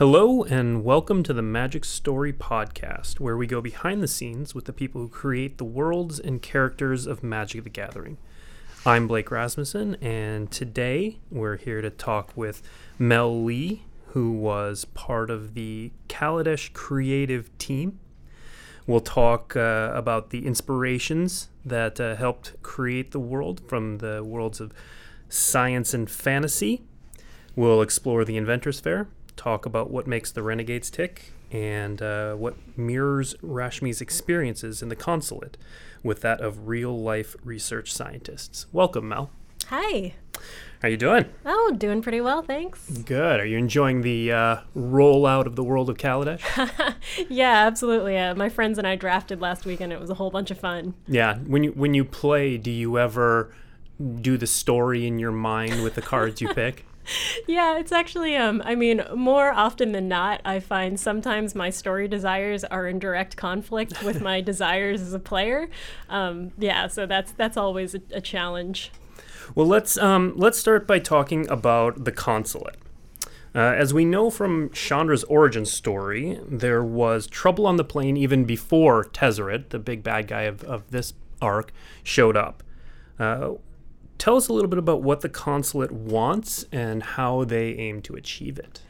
Hello, and welcome to the Magic Story Podcast, where we go behind the scenes with the people who create the worlds and characters of Magic the Gathering. I'm Blake Rasmussen, and today we're here to talk with Mel Li, who was part of the Kaladesh creative team. We'll talk uh, about the inspirations that uh, helped create the world from the worlds of science and fantasy. We'll explore the Inventors Fair, talk about what makes the Renegades tick, and uh, what mirrors Rashmi's experiences in the consulate with that of real life research scientists. Welcome, Mel. Hi. How you doing? Oh, doing pretty well, thanks. Good. Are you enjoying the uh, rollout of the world of Kaladesh? yeah, absolutely. Uh, my friends and I drafted last week, and it was a whole bunch of fun. Yeah. When you when you play, do you ever do the story in your mind with the cards you pick? yeah, it's actually um I mean, more often than not, I find sometimes my story desires are in direct conflict with my desires as a player. Um, yeah, so that's that's always a, a challenge. Well, let's um, let's start by talking about the consulate. Uh, as we know from Chandra's origin story, there was trouble on the plane even before Tezzeret, the big bad guy of, of this arc, showed up. Uh, tell us a little bit about what the consulate wants and how they aim to achieve it.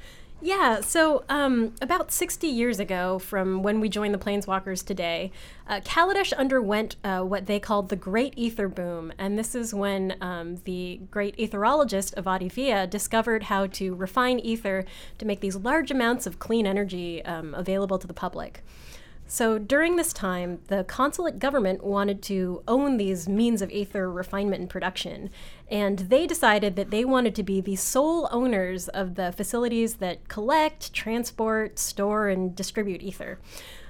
Yeah, so um, about 60 years ago, from when we joined the Planeswalkers today, uh, Kaladesh underwent uh, what they called the Great Ether Boom. And this is when um, the great etherologist Avaati Vya discovered how to refine ether to make these large amounts of clean energy um, available to the public. So during this time, the consulate government wanted to own these means of ether refinement and production, and they decided that they wanted to be the sole owners of the facilities that collect, transport, store, and distribute ether.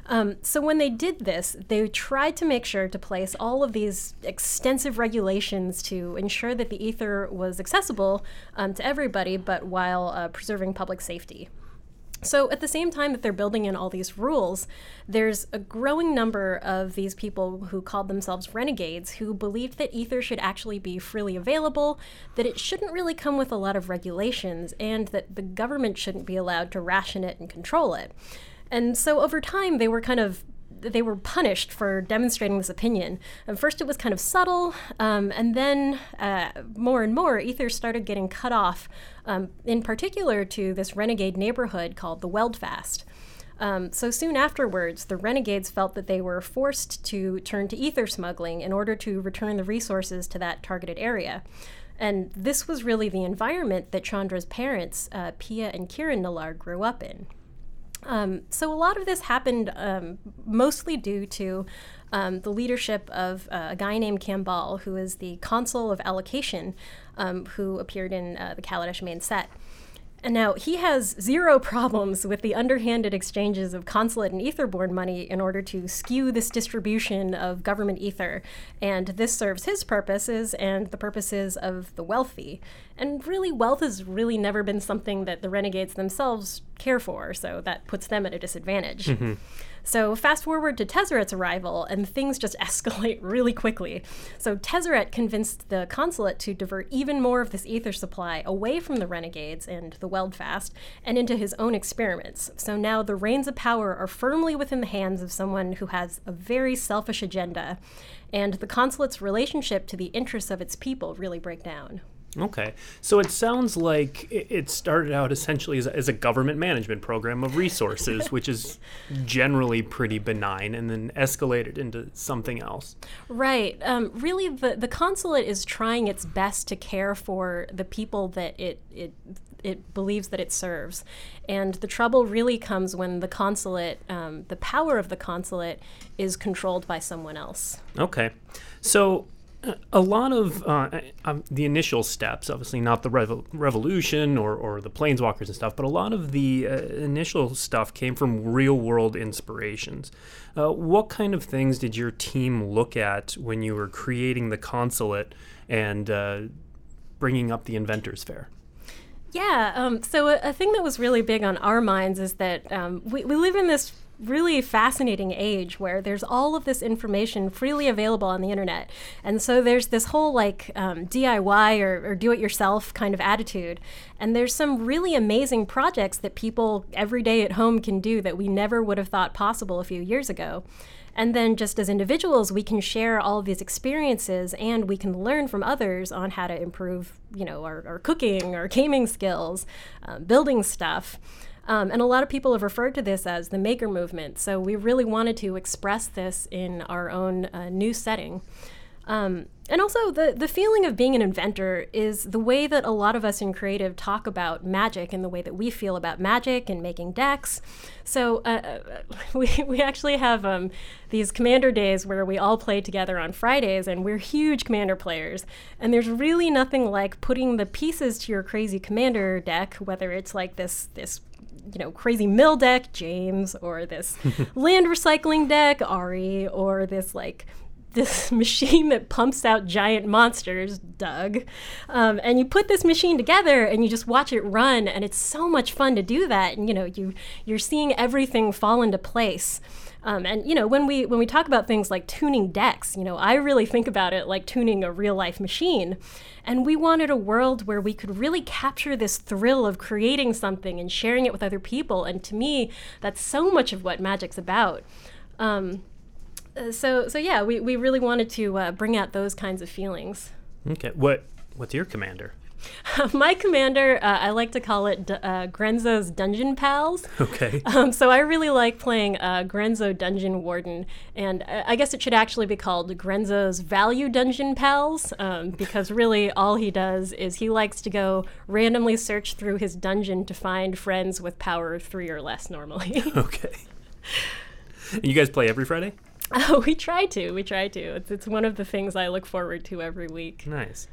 Um, so when they did this, they tried to make sure to place all of these extensive regulations to ensure that the ether was accessible um, to everybody, but while uh, preserving public safety. So, at the same time that they're building in all these rules, there's a growing number of these people who called themselves renegades who believed that ether should actually be freely available, that it shouldn't really come with a lot of regulations, and that the government shouldn't be allowed to ration it and control it. And so, over time, they were kind of they were punished for demonstrating this opinion. And first, it was kind of subtle, um, and then uh, more and more, ether started getting cut off, um, in particular to this renegade neighborhood called the Weldfast. Um, so soon afterwards, the renegades felt that they were forced to turn to ether smuggling in order to return the resources to that targeted area. And this was really the environment that Chandra's parents, uh, Pia and Kiran Nalaar, grew up in. Um, so a lot of this happened um, mostly due to um, the leadership of uh, a guy named Kambal, who is the consul of allocation, um, who appeared in uh, the Kaladesh main set. And now he has zero problems with the underhanded exchanges of consulate and etherborn money in order to skew this distribution of government ether. And this serves his purposes and the purposes of the wealthy. And really, wealth has really never been something that the renegades themselves care for, so that puts them at a disadvantage. Mm-hmm. So fast forward to Tezzeret's arrival, and things just escalate really quickly. So Tezzeret convinced the consulate to divert even more of this ether supply away from the renegades and the Weldfast and into his own experiments. So now the reins of power are firmly within the hands of someone who has a very selfish agenda, and the consulate's relationship to the interests of its people really break down. Okay. So it sounds like it started out essentially as a, as a government management program of resources, which is generally pretty benign, and then escalated into something else. Right. Um, really, the, the consulate is trying its best to care for the people that it, it it believes that it serves. And the trouble really comes when the consulate, um, the power of the consulate, is controlled by someone else. Okay. So a lot of uh, um, the initial steps, obviously not the revo- revolution or, or the planeswalkers and stuff, but a lot of the uh, initial stuff came from real world inspirations. Uh, what kind of things did your team look at when you were creating the consulate and uh, bringing up the Inventors Fair? Yeah, um, so a, a, thing that was really big on our minds is that um, we, we live in this really fascinating age where there's all of this information freely available on the internet. And so there's this whole like um, DIY or, or do it yourself kind of attitude. And there's some really amazing projects that people every day at home can do that we never would have thought possible a few years ago. And then, just as individuals, we can share all of these experiences and we can learn from others on how to improve, you know, our, our cooking, our gaming skills, uh, building stuff. Um, and a lot of people have referred to this as the maker movement. So we really wanted to express this in our own uh, new setting. Um, and also, the, the feeling of being an inventor is the way that a lot of us in creative talk about magic and the way that we feel about magic and making decks. So, uh, uh we, we actually have um, these commander days where we all play together on Fridays, and we're huge commander players. And there's really nothing like putting the pieces to your crazy commander deck, whether it's like this, this you know, crazy mill deck, James, or this land recycling deck, Ari, or this like this machine that pumps out giant monsters, Doug. Um, and you put this machine together and you just watch it run, and it's so much fun to do that. And you know, you you're seeing everything fall into place. Um, and you know, when we when we talk about things like tuning decks, you know, I really think about it like tuning a real life machine. And we wanted a world where we could really capture this thrill of creating something and sharing it with other people. And to me, that's so much of what magic's about. Um, uh, so so yeah, we, we really wanted to uh, bring out those kinds of feelings. Okay, what what's your commander? My commander, uh, I like to call it D- uh, Grenzo's Dungeon Pals. Okay. Um, so I really like playing uh, Grenzo Dungeon Warden, and I guess it should actually be called Grenzo's Value Dungeon Pals, um, because really all he does is he likes to go randomly search through his dungeon to find friends with power of three or less normally. okay. And you guys play every Friday? Oh, we try to. We try to. It's, it's one of the things I look forward to every week. Nice.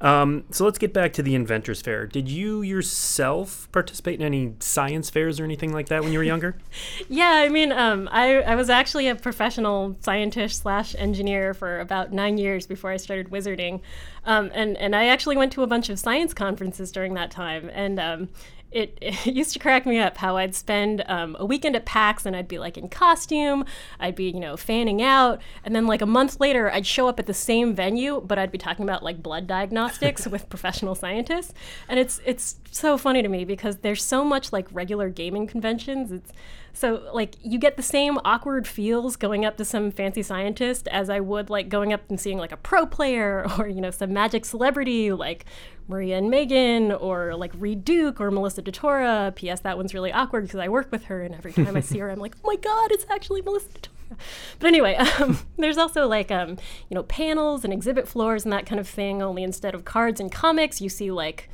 Um, so let's get back to the Inventors Fair. Did you yourself participate in any science fairs or anything like that when you were younger? yeah, I mean, um, I, I was actually a professional scientist slash engineer for about nine years before I started wizarding. Um, and, and I actually went to a bunch of science conferences during that time. And um, it, it, used to crack me up how I'd spend um, a weekend at PAX and I'd be like in costume, I'd be, you know, fanning out. And then like a month later, I'd show up at the same venue, but I'd be talking about like blood diagnostics with professional scientists. And it's, it's so funny to me because there's so much like regular gaming conventions. It's, so like you get the same awkward feels going up to some fancy scientist as I would like going up and seeing like a pro player or you know some magic celebrity like Maria and Megan or like Reid Duke or Melissa DeTora. P.S. That one's really awkward because I work with her and every time I see her I'm like, oh my god, it's actually Melissa DeTora. But anyway, um, there's also like um, you know panels and exhibit floors and that kind of thing. Only instead of cards and comics, you see like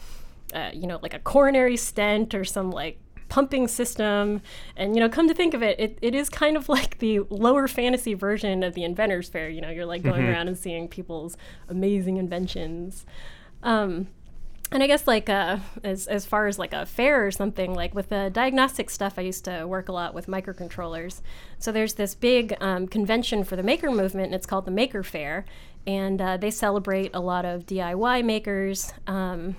uh, you know like a coronary stent or some like pumping system. And, you know, come to think of it, it, it is kind of like the lower fantasy version of the Inventors Fair. You know, you're like going mm-hmm. around and seeing people's amazing inventions. Um, and I guess like uh, as as far as like a fair or something like with the diagnostic stuff, I used to work a lot with microcontrollers. So there's this big um, convention for the maker movement, and it's called the Maker Faire, and uh, they celebrate a lot of DIY makers. Um,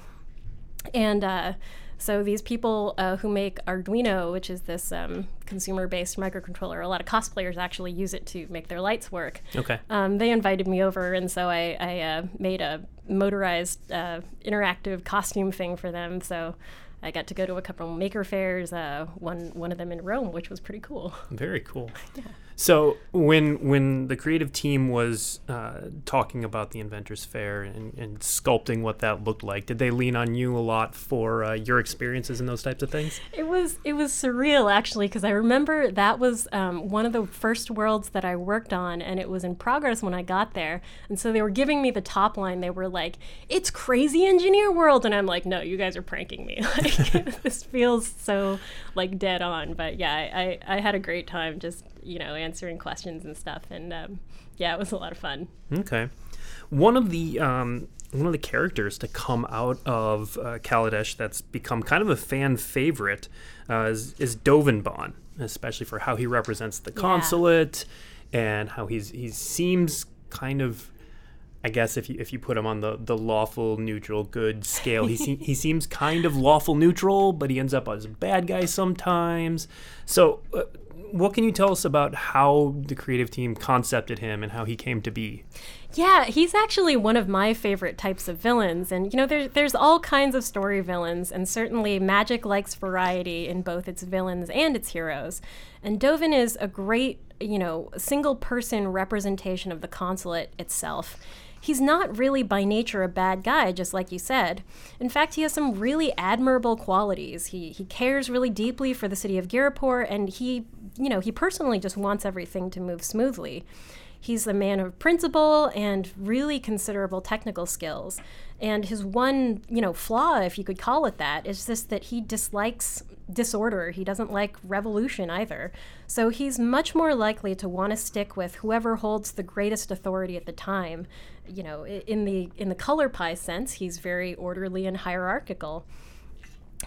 and uh, so these people uh, who make Arduino, which is this um, consumer-based microcontroller, a lot of cosplayers actually use it to make their lights work. Okay. Um, they invited me over, and so I, I uh, made a motorized uh, interactive costume thing for them. So I got to go to a couple maker fairs. Uh, one one of them in Rome, which was pretty cool. Very cool. yeah. So when when the creative team was uh, talking about the Inventors Fair and, and, sculpting what that looked like, did they lean on you a lot for uh, your experiences in those types of things? It was it was surreal actually because I remember that was um, one of the first worlds that I worked on, and it was in progress when I got there. And so they were giving me the top line. They were like, "It's crazy engineer world," and I'm like, "No, you guys are pranking me. Like this feels so like dead on." But yeah, I, I, I had a great time just you know, answering questions and stuff. And um, yeah, it was a lot of fun. Okay. One of the um, one of the characters to come out of uh, Kaladesh that's become kind of a fan favorite uh, is, is Dovin especially for how he represents the consulate yeah. and how he's he seems kind of I guess if you if you put him on the, the lawful neutral good scale, he se- he seems kind of lawful neutral, but he ends up as a bad guy sometimes. So, uh, what can you tell us about how the creative team concepted him and how he came to be? Yeah, he's actually one of my favorite types of villains. And, you know, there, there's all kinds of story villains, and certainly Magic likes variety in both its villains and its heroes. And Dovin is a great, you know, single person representation of the consulate itself he's not really by nature a bad guy, just like you said. In fact, he has some really admirable qualities. He, he cares really deeply for the city of Ghirapur, and he, you know, he personally just wants everything to move smoothly. He's a man of principle and really considerable technical skills. And his one, you know, flaw, if you could call it that, is just that he dislikes disorder. He doesn't like revolution either. So he's much more likely to want to stick with whoever holds the greatest authority at the time. You know, in the in the color pie sense, he's very orderly and hierarchical.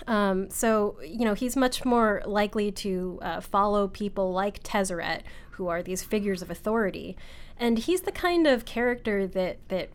Um, so, you know, he's much more likely to uh, follow people like Tezzeret, who are these figures of authority. And he's the kind of character that, that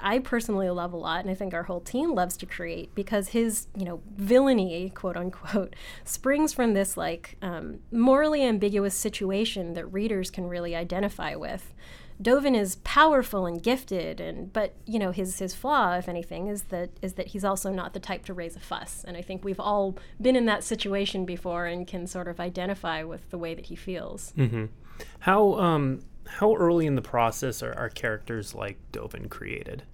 I personally love a lot, and I think our whole team loves to create because his, you know, villainy, quote unquote, springs from this like um, morally ambiguous situation that readers can really identify with. Dovin is powerful and gifted, and but you know his his flaw, if anything, is that is that he's also not the type to raise a fuss. And I think we've all been in that situation before and can sort of identify with the way that he feels. Mm-hmm. How um how early in the process are, are characters like Dovin created?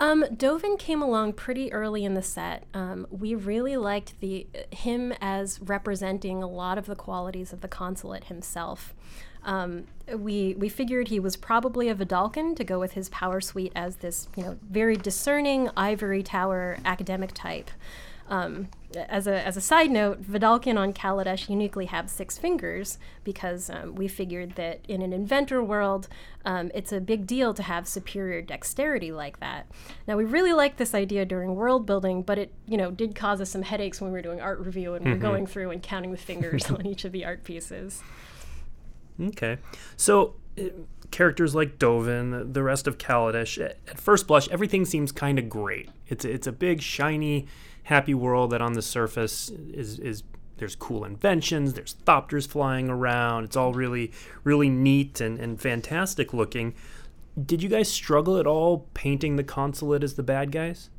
Um, Dovin came along pretty early in the set. Um, we really liked the him as representing a lot of the qualities of the consulate himself. Um, we we figured he was probably a Vedalken to go with his power suite as this you know very discerning ivory tower academic type. Um, as a as a side note, Vedalken on Kaladesh uniquely have six fingers because um, we figured that in an inventor world, um, it's a big deal to have superior dexterity like that. Now we really liked this idea during world building, but it you know did cause us some headaches when we were doing art review and mm-hmm. we are going through and counting the fingers on each of the art pieces. Okay. So, uh, characters like Dovin, the rest of Kaladesh, at first blush, everything seems kind of great. It's it's a big, shiny, happy world that on the surface is, is there's cool inventions, there's thopters flying around. It's all really, really neat and, and fantastic looking. Did you guys struggle at all painting the consulate as the bad guys?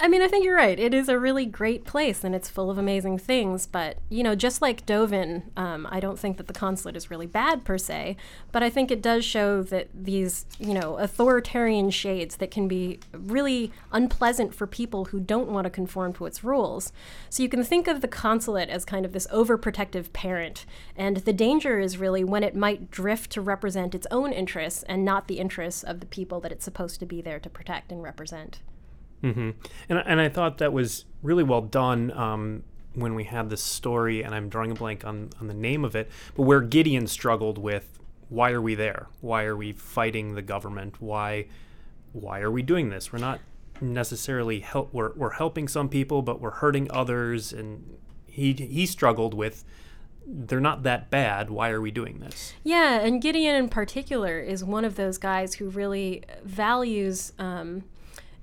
I mean, I think you're right. It is a really great place and it's full of amazing things. But, you know, just like Dovin, um, I don't think that the consulate is really bad per se. But I think it does show that these, you know, authoritarian shades that can be really unpleasant for people who don't want to conform to its rules. So you can think of the consulate as kind of this overprotective parent. And the danger is really when it might drift to represent its own interests and not the interests of the people that it's supposed to be there to protect and represent. Mm-hmm. And and I thought that was really well done um, when we had this story, and I'm drawing a blank on on the name of it, but where Gideon struggled with why are we there? Why are we fighting the government? Why why are we doing this? We're not necessarily help. We're we're helping some people, but we're hurting others, and he he struggled with they're not that bad. Why are we doing this? Yeah, and Gideon in particular is one of those guys who really values um,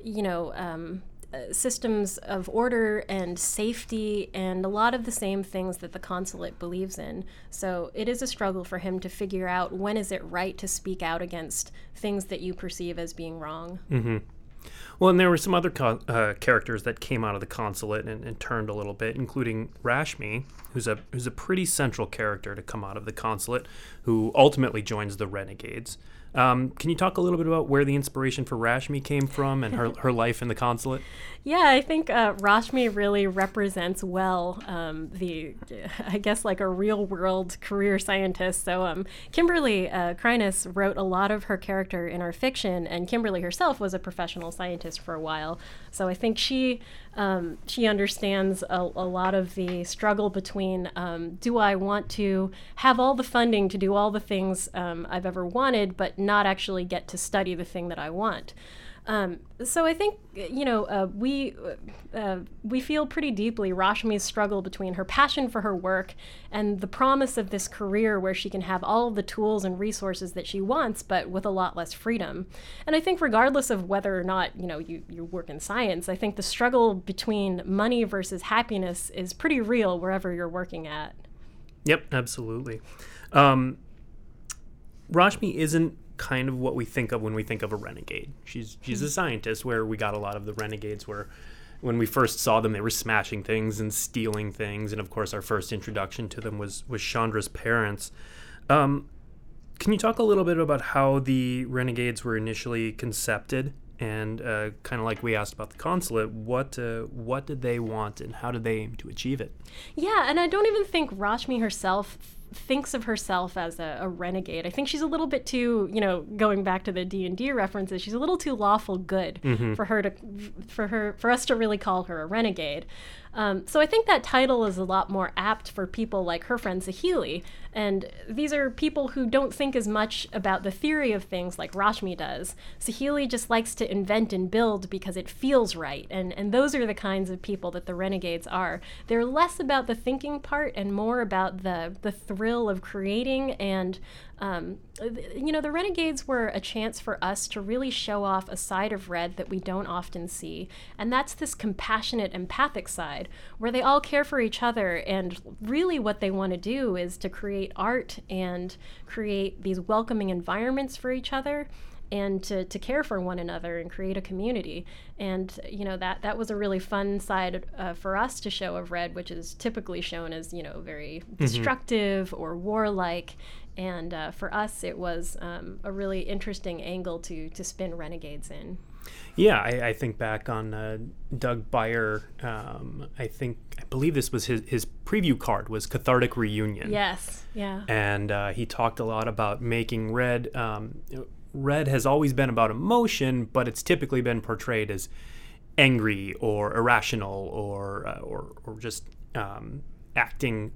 you know, um, uh, systems of order and safety and a lot of the same things that the consulate believes in. So it is a struggle for him to figure out when is it right to speak out against things that you perceive as being wrong. Mm-hmm. Well, and there were some other co- uh, characters that came out of the consulate and, and, turned a little bit, including Rashmi, who's a who's a pretty central character to come out of the consulate, who ultimately joins the Renegades. Um, can you talk a little bit about where the inspiration for Rashmi came from and her, her life in the consulate? Yeah, I think uh, Rashmi really represents well um, the, I guess, like a real world career scientist. So um, Kimberly uh, Kreines wrote a lot of her character in our fiction, and Kimberly herself was a professional scientist for a while. So I think she um, she understands a, a, lot of the struggle between um, do I want to have all the funding to do all the things um, I've ever wanted, but not actually get to study the thing that I want. Um, so I think you know uh, we uh, we feel pretty deeply Rashmi's struggle between her passion for her work and the promise of this career where she can have all of the tools and resources that she wants, but with a lot less freedom. And I think regardless of whether or not you know you, you work in science, I think the struggle between money versus happiness is pretty real wherever you're working at. Yep, absolutely. Um, Rashmi isn't kind of what we think of when we think of a renegade. She's she's a scientist where we got a lot of the renegades where when we first saw them they were smashing things and stealing things and of course our first introduction to them was was Chandra's parents. Um, can you talk a little bit about how the renegades were initially concepted and uh, kind of like we asked about the consulate, what uh, what did they want and how did they aim to achieve it? Yeah, and I don't even think Rashmi herself thinks of herself as a, a, renegade. I think she's a little bit too, you know, going back to the D and D references, she's a little too lawful good mm-hmm. for her to, for her, for us to really call her a renegade. Um, so I think that title is a lot more apt for people like her friend Sahili, And these are people who don't think as much about the theory of things like Rashmi does. Sahili just likes to invent and build because it feels right. And, and those are the kinds of people that the renegades are. They're less about the thinking part and more about the, the thrill of creating and um, you know, the Renegades were a chance for us to really show off a side of Red that we don't often see, and that's this compassionate, empathic side where they all care for each other, and really what they want to do is to create art and create these welcoming environments for each other and to, to care for one another and create a community. And you know that that was a really fun side uh, for us to show of Red, which is typically shown as you know very mm-hmm. destructive or warlike. And uh, for us, it was um, a really interesting angle to to spin renegades in. Yeah, I, I think back on uh, Doug Beyer. Um, I think I believe this was his his preview card was cathartic reunion. Yes, yeah. And uh, he talked a lot about making Red. Um, Red has always been about emotion, but it's typically been portrayed as angry or irrational or uh, or, or just um, acting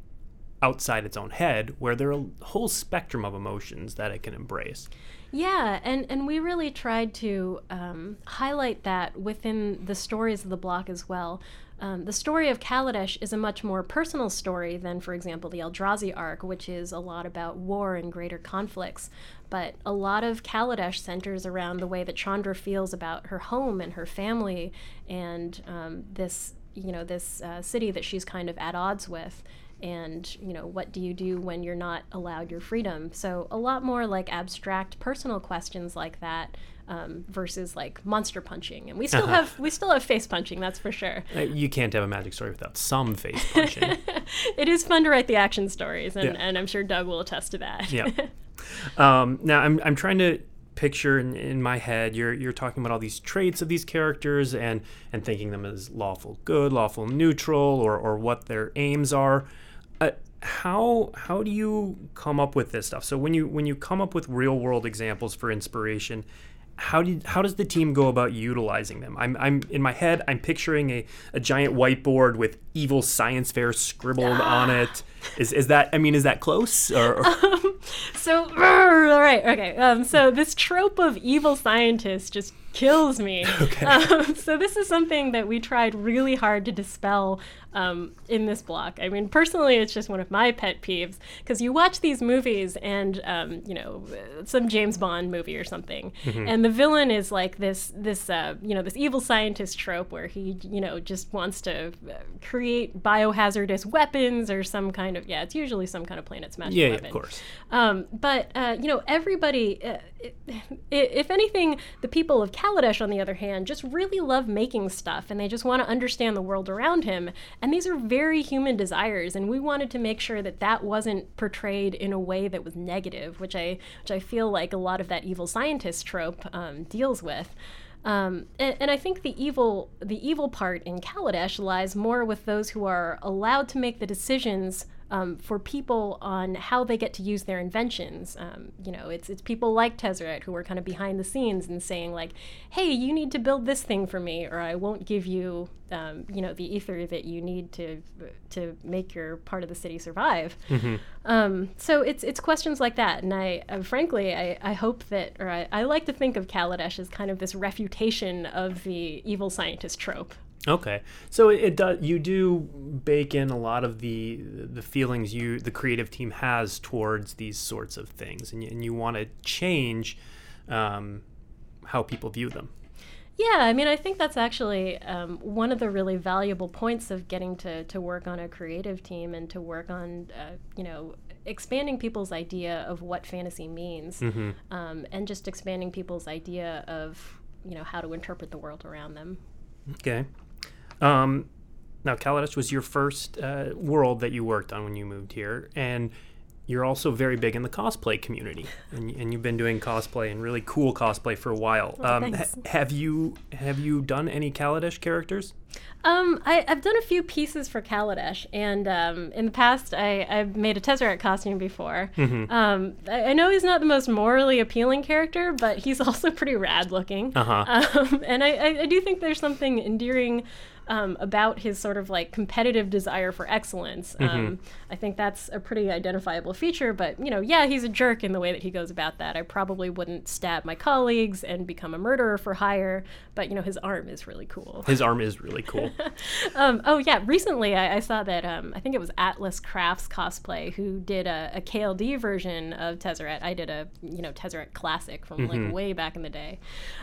outside its own head, where there are a whole spectrum of emotions that it can embrace. Yeah, and, and we really tried to um, highlight that within the stories of the block as well. Um, the story of Kaladesh is a much more personal story than, for example, the Eldrazi arc, which is a lot about war and greater conflicts. But a lot of Kaladesh centers around the way that Chandra feels about her home and her family and um, this, you know, this uh, city that she's kind of at odds with and you know what do you do when you're not allowed your freedom? So a lot more like abstract personal questions like that um, versus like monster punching. And we still uh-huh. have we still have face punching that's for sure. Uh, you can't have a magic story without some face punching. It is fun to write the action stories and, yeah. and i'm sure doug will attest to that. Yeah. Um, now I'm, I'm trying to picture in, in, my head you're you're talking about all these traits of these characters and and thinking them as lawful good lawful neutral or or what their aims are how how do you come up with this stuff? So when you when you come up with real world examples for inspiration, how did how does the team go about utilizing them? I'm I'm in my head. I'm picturing a, a giant whiteboard with evil science fair scribbled on it. Is is that I mean is that close or? or? Um, so all right okay um, so this trope of evil scientists just kills me. Okay. Um, so this is something that we tried really hard to dispel um, in this block. I mean, personally, it's just one of my pet peeves because you watch these movies and um, you know some James Bond movie or something, mm-hmm. and the villain is like this this uh, you know this evil scientist trope where he you know just wants to uh, create biohazardous weapons or some kind of yeah, it's usually some kind of planet smashing yeah, weapon. Yeah, of course. Um, but uh, you know everybody, uh, if anything, the people of Kaladesh, on the other hand, just really love making stuff and they just want to understand the world around him. And these are very human desires, and we wanted to make sure that that wasn't portrayed in a way that was negative, which I which I feel like a lot of that evil scientist trope um, deals with. Um, and, and, I think the evil the evil part in Kaladesh lies more with those who are allowed to make the decisions um, for people on how they get to use their inventions. Um, you know, it's it's people like Tezzeret who are kind of behind the scenes and saying like, "Hey, you need to build this thing for me, or I won't give you, um, you know, the ether that you need to to make your part of the city survive." Mm-hmm. Um, so it's it's questions like that, and I uh, frankly I, I hope that, or I, I like to think of Kaladesh as kind of this refutation of the evil scientist trope. Okay, so it, it, does. You do bake in a lot of the the feelings you the creative team has towards these sorts of things, and you, and you want to change um, how people view them. Yeah, I mean, I think that's actually um, one of the really valuable points of getting to, to work on a creative team and to work on, uh, you know, expanding people's idea of what fantasy means Mm-hmm. um, and just expanding people's idea of, you know, how to interpret the world around them. Okay. Um, now, Kaladesh was your first uh, world that you worked on when you moved here, and you're also very big in the cosplay community, and, and you've been doing cosplay and really cool cosplay for a while. Oh, um, ha- have you have you done any Kaladesh characters? Um, I, I've done a few pieces for Kaladesh, and um, in the past, I, I've made a Tezzeret costume before. Um, I, I know he's not the most morally appealing character, but he's also pretty rad looking. Uh-huh. Um, and I, I, I do think there's something endearing um, about his sort of like competitive desire for excellence. Um, I think that's a pretty identifiable feature, but you know, yeah, he's a jerk in the way that he goes about that. I probably wouldn't stab my colleagues and become a murderer for hire, but you know, his arm is really cool. His arm is really cool. Um, oh yeah, recently I, I saw that um, I think it was Atlas Crafts cosplay who did a, a KLD version of Tezzeret. I did a you know Tezzeret classic from like way back in the day,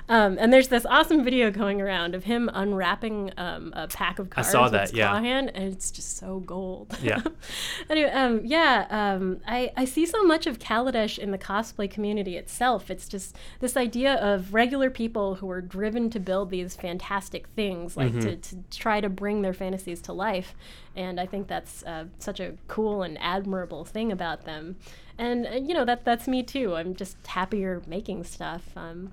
um, and there's this awesome video going around of him unwrapping um, a pack of cards saw that, yeah. hand, and it's just so gold. Yeah. anyway, um, yeah, um, I, I see so much of Kaladesh in the cosplay community itself. It's just this idea of regular people who are driven to build these fantastic things, like to, to try to bring their fantasies to life. And I think that's uh, such a cool and admirable thing about them. And, uh, you know, that, that's me too. I'm just happier making stuff. Um,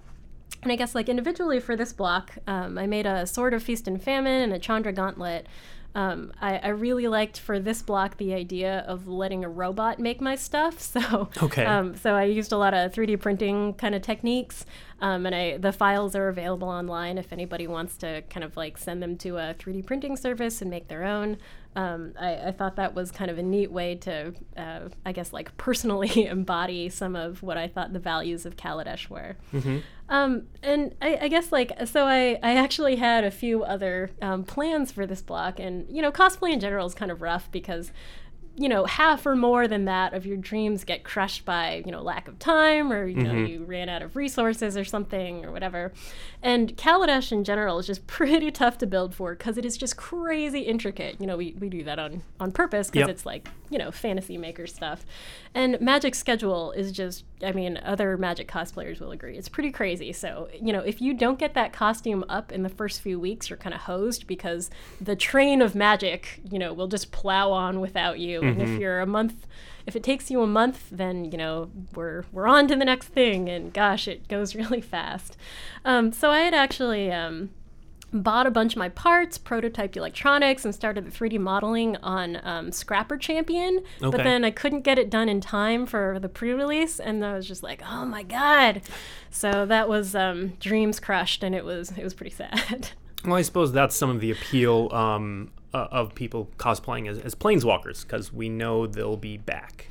and I guess like individually for this block, um, I made a Sword of Feast and Famine and a Chandra Gauntlet. Um, I, I really liked for this block the idea of letting a robot make my stuff. So Okay. um, so I used a lot of 3D printing kind of techniques, um, and I the files are available online if anybody wants to kind of like send them to a 3D printing service and make their own. Um, I, I thought that was kind of a neat way to, uh, I guess, like personally embody some of what I thought the values of Kaladesh were. Um, and I, I guess like so I, I actually had a few other um, plans for this block and you know cosplay in general is kind of rough because you know half or more than that of your dreams get crushed by you know lack of time or you know mm-hmm. you ran out of resources or something or whatever. And Kaladesh in general is just pretty tough to build for because it is just crazy intricate. You know we, we do that on on purpose because Yep. it's like you know fantasy maker stuff. And magic schedule is just i mean other magic cosplayers will agree. It's pretty crazy. So you know if you don't get that costume up in the first few weeks you're kind of hosed because the train of magic you know will just plow on without you. And if you're a month if it takes you a month then you know we're we're on to the next thing. And gosh it goes really fast. Um, so i had actually um, bought a bunch of my parts, prototyped electronics, and started the 3D modeling on um, Scrapper Champion. Okay. But then I couldn't get it done in time for the pre-release, and I was just like, "Oh my god!" So that was um, dreams crushed, and it was it was pretty sad. Well, I suppose that's some of the appeal um, uh, of people cosplaying as, as planeswalkers because we know they'll be back.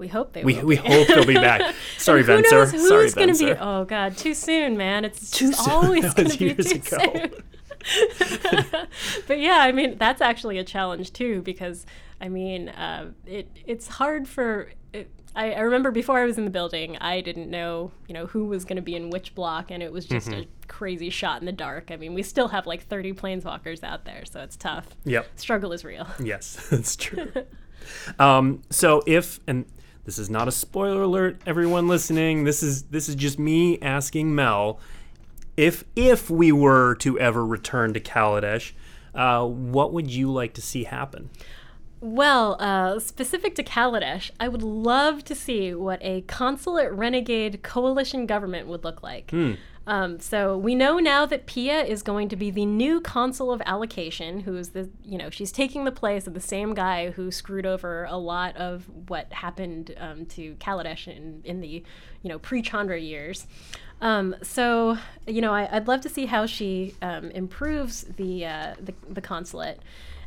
We hope they We, will. we hope they'll be back. Sorry, who Venser. knows who's Sorry, gonna be? Oh god, too soon, man. It's Too soon. always gonna was be too ago. soon. but yeah, I mean that's actually a challenge too because I mean uh, it it's hard for. It, I, I remember before I was in the building, I didn't know you know who was going to be in which block, and it was just Mm-hmm. a crazy shot in the dark. I mean, we still have like 30 planeswalkers out there, so it's tough. Yep. Struggle is real. Yes, that's true. um, so if and this is not a spoiler alert, everyone listening. This is this is just me asking Mel if if we were to ever return to Kaladesh, uh, what would you like to see happen? Well, uh, specific to Kaladesh, I would love to see what a consulate renegade coalition government would look like. Um, so we know now that Pia is going to be the new consul of allocation, who is the you know she's taking the place of the same guy who screwed over a lot of what happened um, to Kaladesh in in the you know pre Chandra years. Um, so you know I, I'd love to see how she um, improves the, uh, the the consulate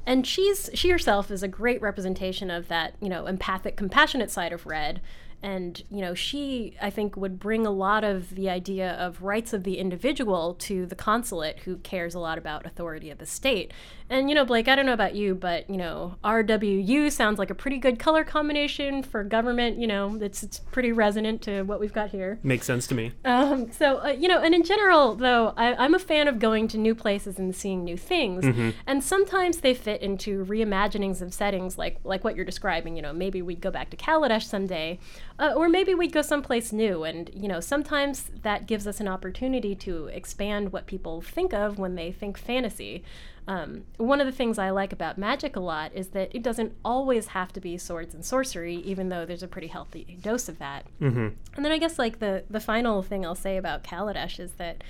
and she's she herself is a great representation of that you know empathic compassionate side of red and you know she i think would bring a lot of the idea of rights of the individual to the consulate who cares a lot about authority of the state. And you know blake i don't know about you but you know rwu sounds like a pretty good color combination for government. You know it's, it's pretty resonant to what we've got here. Makes sense to me. Um, so uh, you know and in general though I, i'm a fan of going to new places and seeing new things. Mm-hmm. and sometimes they fit into reimaginings of settings like like what you're describing. You know maybe we'd go back to kaladesh someday uh, or maybe we'd go someplace new and you know sometimes that gives us an opportunity to expand what people think of when they think fantasy um, one of the things I like about magic a lot is that it doesn't always have to be swords and sorcery, even though there's a pretty healthy dose of that. Mm-hmm. And then I guess like the the final thing I'll say about Kaladesh is that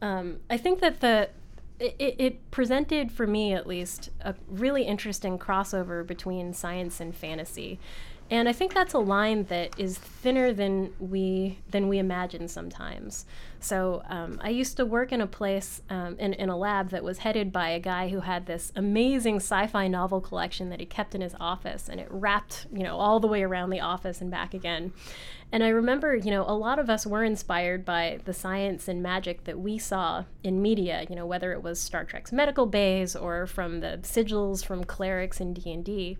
um, I think that the it, it presented for me at least a really interesting crossover between science and fantasy. And I think that's a line that is thinner than we than we imagine sometimes. So um, I used to work in a place um, in, in a lab that was headed by a guy who had this amazing sci-fi novel collection that he kept in his office, and it wrapped you know all the way around the office and back again. And I remember, you know, a lot of us were inspired by the science and magic that we saw in media, you know, whether it was Star Trek's medical bays or from the sigils from clerics in D&D.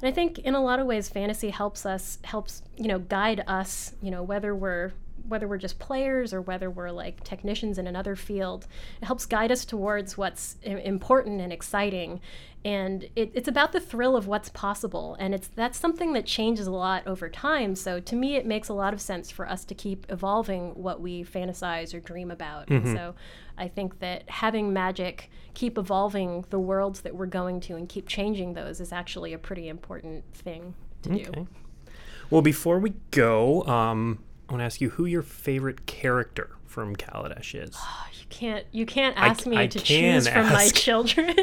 And I think in a lot of ways fantasy helps us helps, you know, guide us, you know, whether we're whether we're just players or whether we're like technicians in another field, it helps guide us towards what's important and exciting. And it, it's about the thrill of what's possible, and it's that's something that changes a lot over time. So to me, it makes a lot of sense for us to keep evolving what we fantasize or dream about. Mm-hmm. And so I think that having magic keep evolving the worlds that we're going to and keep changing those is actually a pretty important thing to okay. do. Well, before we go, um, want to ask you who your favorite character from Kaladesh is. Oh, you can't you can't ask I, me I to choose from my children.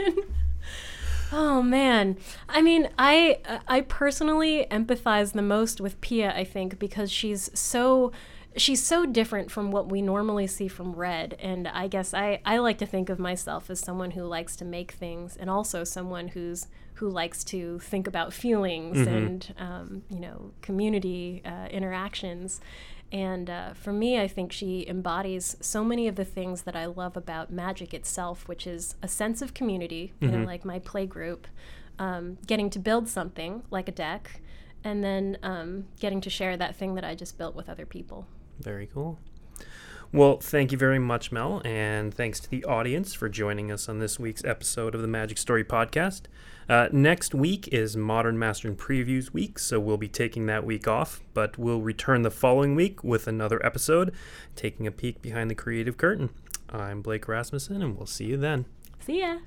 oh man. I mean, I I personally empathize the most with Pia, I think, because she's so she's so different from what we normally see from Red. And I guess I, I like to think of myself as someone who likes to make things and also someone who's who likes to think about feelings mm-hmm. and um, you know community uh, interactions. And uh, for me, I think she embodies so many of the things that I love about magic itself, which is a sense of community, mm-hmm. you know, mm-hmm. like my play group, um, getting to build something like a deck, and then um, getting to share that thing that I just built with other people. Very cool. Well, thank you very much, Mel, and thanks to the audience for joining us on this week's episode of the Magic Story Podcast. Uh, next week is Modern Mastering Previews Week, so we'll be taking that week off, but we'll return the following week with another episode, taking a peek behind the creative curtain. I'm Blake Rasmussen, and we'll see you then. See ya.